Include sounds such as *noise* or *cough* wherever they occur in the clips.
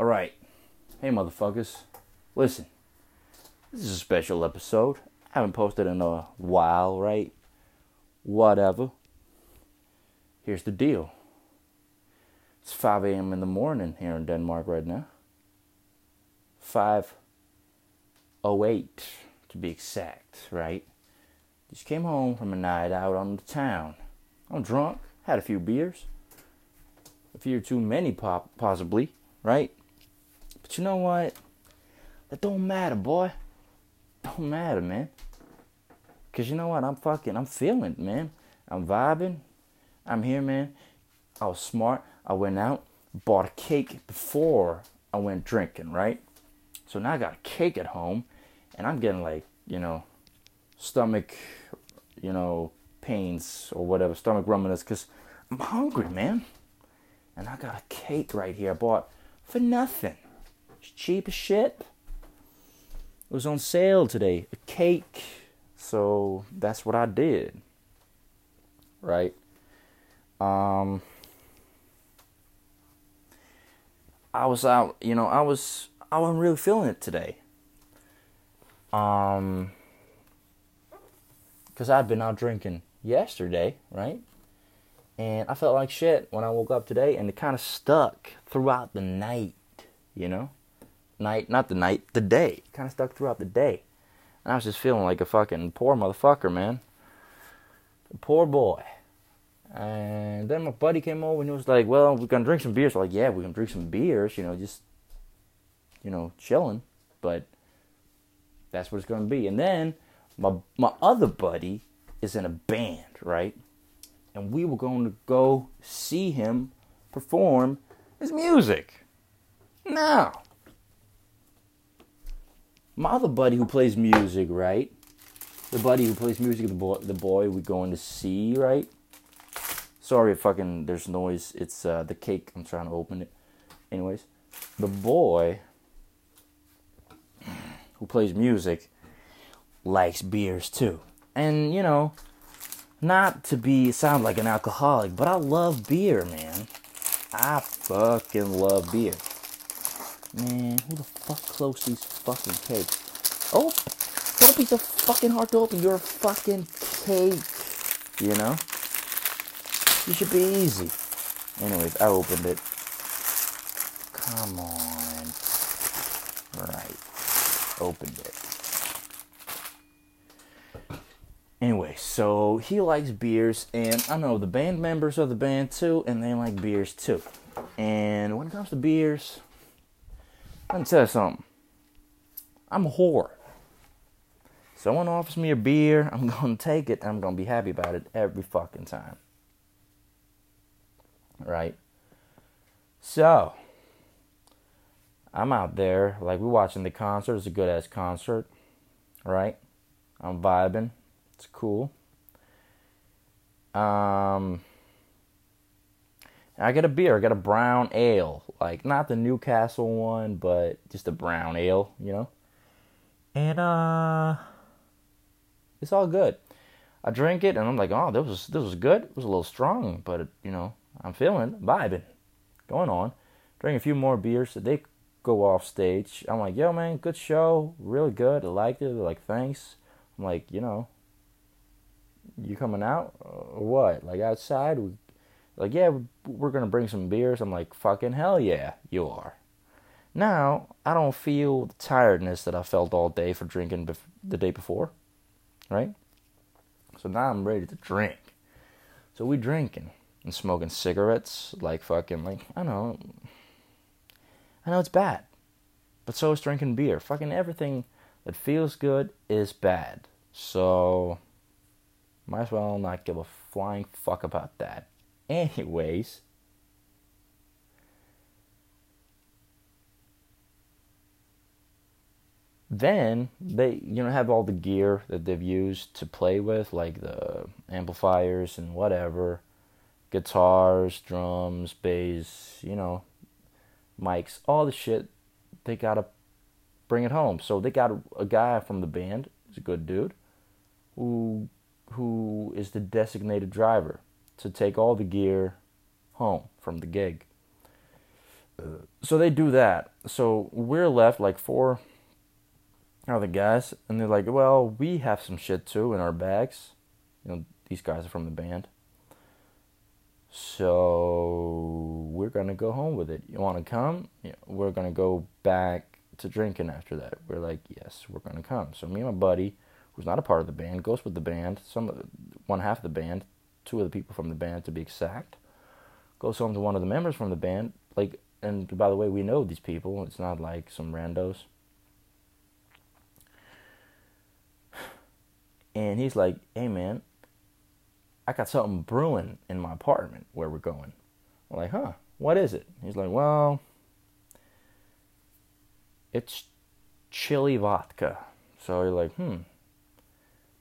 Alright. Hey, motherfuckers. Listen. This is a special episode. I haven't posted in a while, right? Whatever. Here's the deal. It's 5 a.m. in the morning here in Denmark right now. 5.08 to be exact, right? Just came home from a night out on the town. I'm drunk, had a few beers. A few too many, pop, possibly, right? You know what? That don't matter, boy. Don't matter, man. Cause you know what? I'm fucking, I'm feeling, man. I'm vibing. I'm here, man. I was smart. I went out, bought a cake before I went drinking, right? So now I got a cake at home, and I'm getting like, you know, stomach, you know, pains or whatever, stomach rumblings, cause I'm hungry, man. And I got a cake right here I bought for nothing. It's cheap as shit. It was on sale today. A cake. So that's what I did. Right? Um I was out, you know, I was I wasn't really feeling it today. Um cuz I'd been out drinking yesterday, right? And I felt like shit when I woke up today and it kind of stuck throughout the night, you know? Night, not the night, the day. Kind of stuck throughout the day. And I was just feeling like a fucking poor motherfucker, man. Poor boy. And then my buddy came over and he was like, "Well, we're gonna drink some beers." Like, yeah, we're gonna drink some beers, you know, just you know, chilling. But that's what it's gonna be. And then my my other buddy is in a band, right? And we were going to go see him perform his music. Now, my other buddy who plays music, right? The buddy who plays music, the boy, the boy we're going to see, right? Sorry, fucking, there's noise. It's uh, the cake. I'm trying to open it. Anyways, the boy who plays music likes beers too, and you know, not to be sound like an alcoholic, but I love beer, man. I fucking love beer. Man, who the fuck closed these fucking cakes? Oh, don't be so fucking hard to open. You're a fucking cake. You know? You should be easy. Anyways, I opened it. Come on. Right. Opened it. Anyway, so he likes beers, and I know the band members of the band too, and they like beers too. And when it comes to beers, let me tell you something. I'm a whore. Someone offers me a beer, I'm gonna take it, I'm gonna be happy about it every fucking time. Right? So, I'm out there, like we're watching the concert. It's a good ass concert, right? I'm vibing. It's cool. Um, I got a beer. I got a brown ale, like not the Newcastle one, but just a brown ale, you know. And uh, it's all good. I drink it, and I'm like, oh, this was this was good. It was a little strong, but you know, I'm feeling vibing, going on. Drink a few more beers. So they go off stage. I'm like, yo, man, good show, really good. I liked it. They're like, thanks. I'm like, you know, you coming out or what? Like outside? We, like, yeah, we're gonna bring some beers. I'm like, fucking hell yeah, you are. Now I don't feel the tiredness that I felt all day for drinking bef- the day before, right? So now I'm ready to drink. So we drinking and smoking cigarettes, like fucking like I know. I know it's bad, but so is drinking beer. Fucking everything that feels good is bad. So might as well not give a flying fuck about that. Anyways. Then they, you know, have all the gear that they've used to play with, like the amplifiers and whatever, guitars, drums, bass, you know, mics, all the shit. They gotta bring it home. So they got a, a guy from the band, he's a good dude, who who is the designated driver to take all the gear home from the gig. Uh, so they do that. So we're left like four other guys, and they're like, "Well, we have some shit too in our bags." You know, these guys are from the band. So we're gonna go home with it. You want to come? Yeah, we're gonna go back to drinking after that. We're like, yes, we're gonna come. So me and my buddy, who's not a part of the band, goes with the band. Some one half of the band, two of the people from the band to be exact, goes home to one of the members from the band. Like, and by the way, we know these people. It's not like some randos. And he's like, "Hey man, I got something brewing in my apartment where we're going." I'm like, "Huh? What is it?" He's like, "Well." it's chili vodka. So you're like, hmm,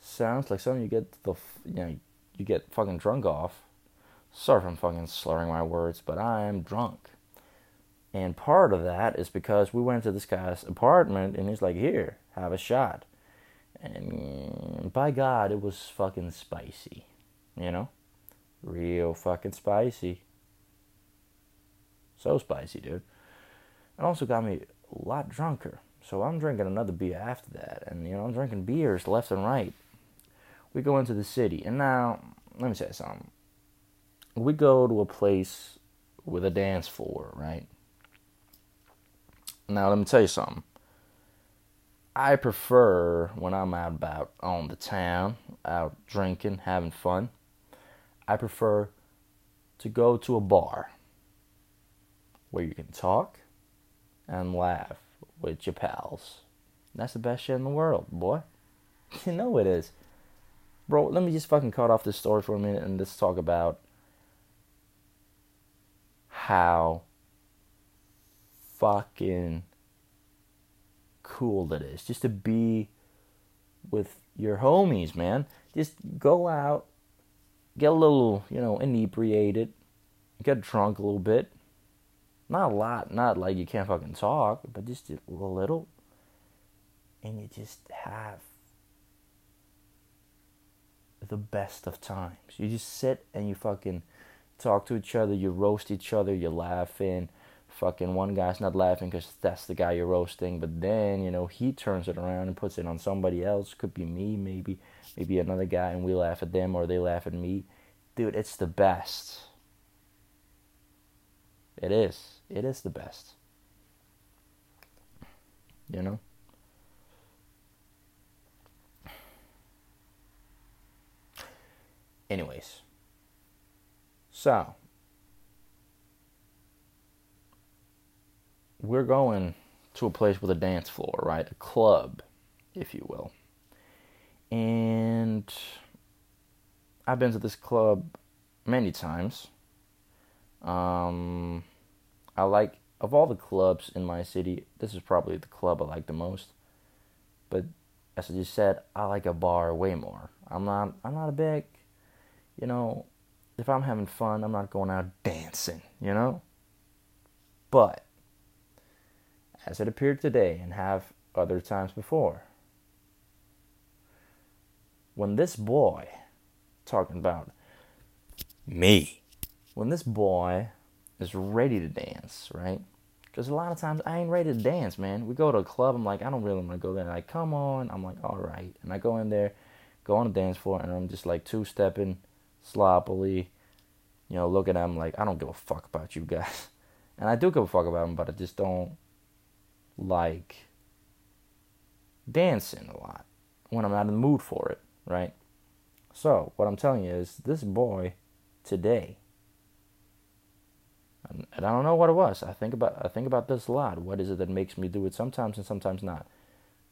sounds like something you get the you know you get fucking drunk off. Sorry if I'm fucking slurring my words, but I am drunk. And part of that is because we went to this guy's apartment and he's like, here, have a shot. And by God, it was fucking spicy. You know? Real fucking spicy. So spicy, dude. It also got me a lot drunker. So I'm drinking another beer after that. And, you know, I'm drinking beers left and right. We go into the city. And now, let me say something. We go to a place with a dance floor, right? Now, let me tell you something. I prefer when I'm out about on the town, out drinking, having fun. I prefer to go to a bar where you can talk, and laugh with your pals. That's the best shit in the world, boy. *laughs* You know it is. Bro, let me just fucking cut off this story for a minute and let's talk about how fucking cool that is. Just to be with your homies, man. Just go out, get a little, you know, inebriated, get drunk a little bit, not a lot, not like you can't fucking talk, but just a little. And you just have the best of times. You just sit and you fucking talk to each other, you roast each other, you're laughing. Fucking one guy's not laughing because that's the guy you're roasting, but then, you know, he turns it around and puts it on somebody else. Could be me, maybe, maybe another guy, and we laugh at them or they laugh at me. Dude, it's the best. It is. It is the best. You know? Anyways. So, we're going to a place with a dance floor, right? A club, if you will. And I've been to this club many times. Um, I like of all the clubs in my city, this is probably the club I like the most. But as I just said, I like a bar way more. I'm not I'm not a big, you know, if I'm having fun, I'm not going out dancing, you know? But as it appeared today and have other times before, when this boy talking about me, when this boy is ready to dance, right? Because a lot of times I ain't ready to dance, man. We go to a club, I'm like, I don't really want to go there. Like, come on. I'm like, all right. And I go in there, go on the dance floor, and I'm just like two stepping sloppily, you know, looking at them like, I don't give a fuck about you guys. *laughs* And I do give a fuck about them, but I just don't like dancing a lot when I'm not in the mood for it, right? So, what I'm telling you is this boy today and I don't know what it was. I think about I think about this a lot. What is it that makes me do it sometimes and sometimes not?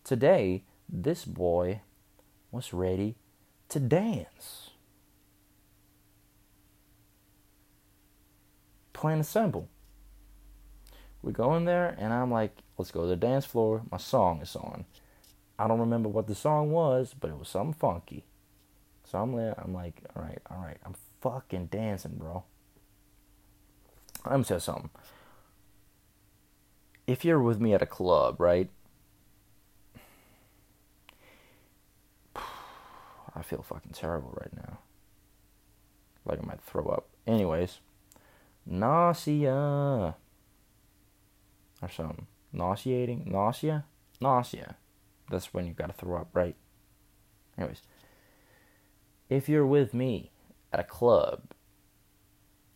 Today, this boy was ready to dance. Plain and simple. We go in there and I'm like, let's go to the dance floor. My song is on. I don't remember what the song was, but it was something funky. So I'm there, I'm like, all right, all right, I'm fucking dancing, bro. Tell you something. If you're with me at a club, right? *sighs* I feel fucking terrible right now. Like I might throw up. Anyways, nausea. or something. Nauseating? Nausea? Nausea. That's when you gotta throw up, right? Anyways, if you're with me at a club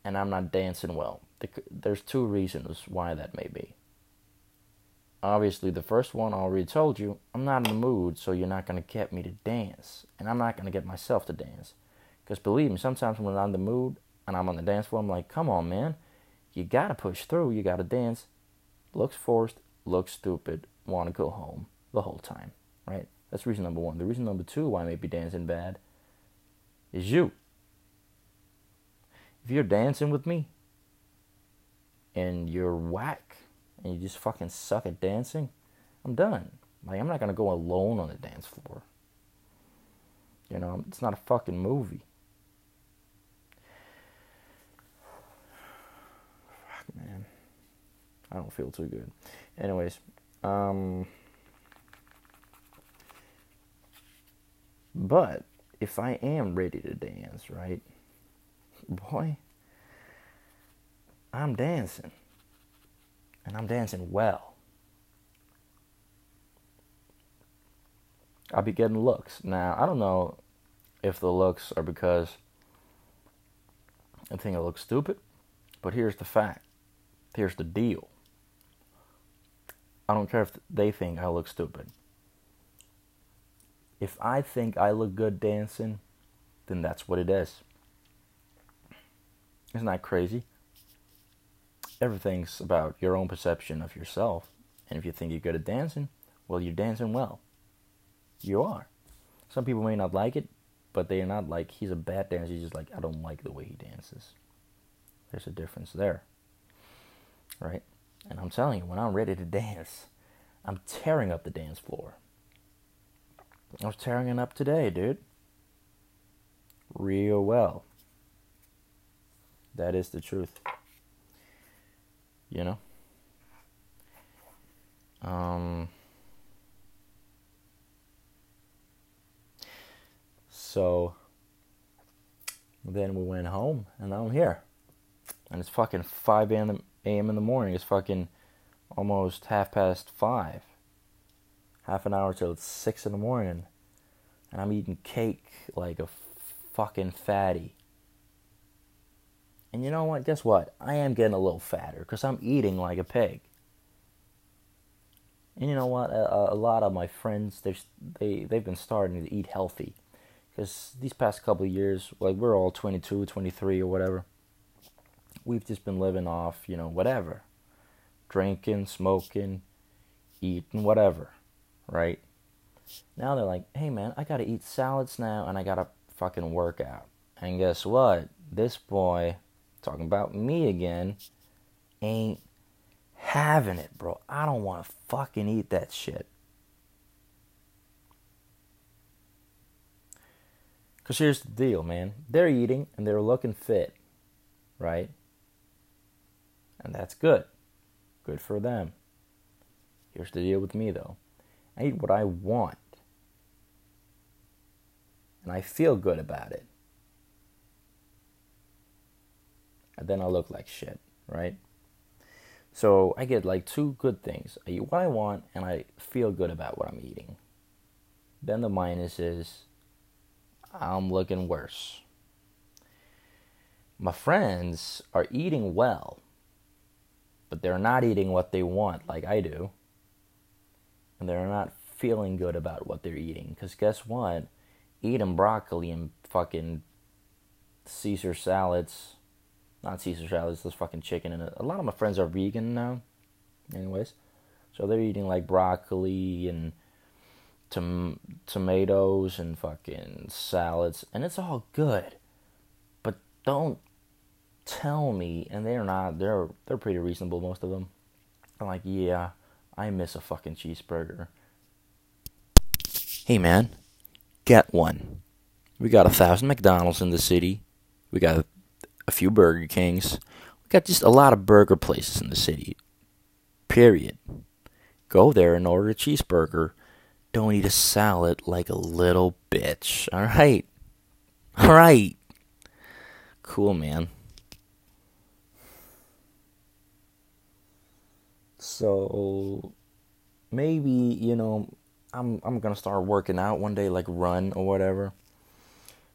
and I'm not dancing well, there's two reasons why that may be. Obviously, the first one I already told you, I'm not in the mood, so you're not to get me to dance. And I'm not to get myself to dance. Because believe me, sometimes when I'm in the mood and I'm on the dance floor, I'm like, come on, man. You got to push through. You got to dance. Looks forced, looks stupid, want to go home the whole time, right? That's reason number one. The reason number two why I may be dancing bad is you. If you're dancing with me and you're whack and you just fucking suck at dancing, I'm done. Like, I'm not gonna go alone on the dance floor. You know, it's not a fucking movie. Fuck, man. I don't feel too good. Anyways, um. But if I am ready to dance, right? Boy, I'm dancing. And I'm dancing well. I'll be getting looks. Now, I don't know if the looks are because I think I look stupid, but here's the fact. Here's the deal. I don't care if they think I look stupid if I think I look good dancing, then that's what it is. Isn't that crazy? Everything's about your own perception of yourself. And if you think you're good at dancing, well, you're dancing well. You are. Some people may not like it, but they're not like he's a bad dancer. He's just like, I don't like the way he dances. There's a difference there. Right? And I'm telling you, when I'm ready to dance, I'm tearing up the dance floor. I was tearing it up today, dude. Real well. That is the truth. You know? Um, so then we went home, and I'm here. And it's fucking 5 a.m. in the morning. It's fucking almost half past 5 half an hour till it's six in the morning, and I'm eating cake like a fucking fatty. And you know what? Guess what? I am getting a little fatter because I'm eating like a pig. And you know what? A, a lot of my friends they they they've been starting to eat healthy because these past couple of years, like we're all 22, 23 or whatever. We've just been living off, you know, whatever, drinking, smoking, eating, whatever right? Now they're like, hey man, I gotta eat salads now and I gotta fucking work out. And guess what? This boy, talking about me again, ain't having it, bro. I don't wanna fucking eat that shit. Because here's the deal, man. They're eating and they're looking fit, right? And that's good. Good for them. Here's the deal with me, though. I eat what I want. And I feel good about it. And then I look like shit, right? So I get like two good things. I eat what I want and I feel good about what I'm eating. Then the minus is I'm looking worse. My friends are eating well, but they're not eating what they want like I do and they're not feeling good about what they're eating. Because guess what? Eating broccoli and fucking Caesar salads, not Caesar salads, this fucking chicken. And a lot of my friends are vegan now, anyways. So they're eating like broccoli and tom- tomatoes and fucking salads, and it's all good. But don't tell me, and they're not. They're they're pretty reasonable, most of them. I'm like, yeah, I miss a fucking cheeseburger. Hey man, get one. We got a thousand McDonald's in the city. We got a few Burger Kings. We got just a lot of burger places in the city. Period. Go there and order a cheeseburger. Don't eat a salad like a little bitch. Alright? Alright. Cool, man. So maybe, you know, I'm I'm gonna start working out one day, like run or whatever.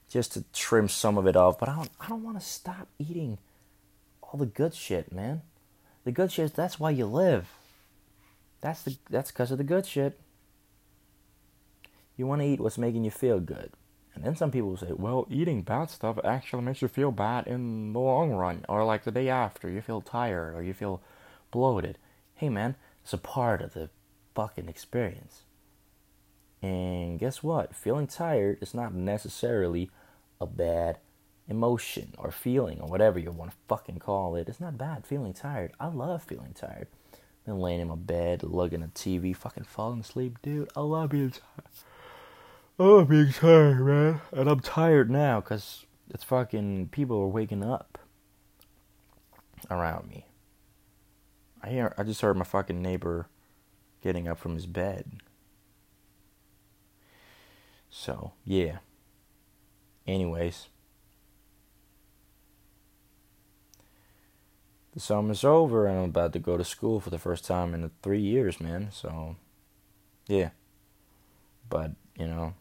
Just to trim some of it off. But I don't I don't wanna stop eating all the good shit, man. The good shit that's why you live. That's the that's because of the good shit. You want to eat what's making you feel good. And then some people say, well, eating bad stuff actually makes you feel bad in the long run, or like the day after, you feel tired or you feel bloated. Hey, man, it's a part of the fucking experience. And guess what? Feeling tired is not necessarily a bad emotion or feeling or whatever you want to fucking call it. It's not bad feeling tired. I love feeling tired. Been laying in my bed, looking at TV, fucking falling asleep, dude. I love being tired. Oh, I'm being tired, man. And I'm tired now because it's fucking people are waking up around me. I hear, I just heard my fucking neighbor getting up from his bed. So, yeah. Anyways. The summer's over and I'm about to go to school for the first time in three years, man. So, yeah. But, you know,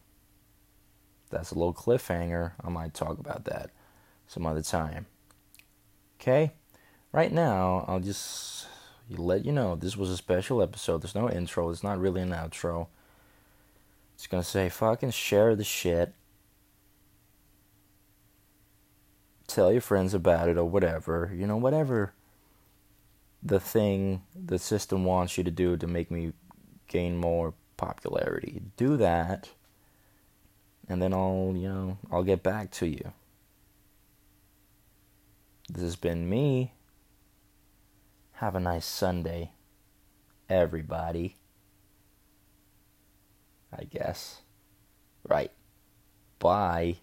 that's a little cliffhanger. I might talk about that some other time. Okay? Right now, I'll just let you know this was a special episode. There's no intro, it's not really an outro. It's gonna say fucking share the shit. Tell your friends about it or whatever. You know, whatever the thing the system wants you to do to make me gain more popularity. Do that and then I'll, you know, I'll get back to you. This has been me. Have a nice Sunday, everybody. I guess. Right. Bye.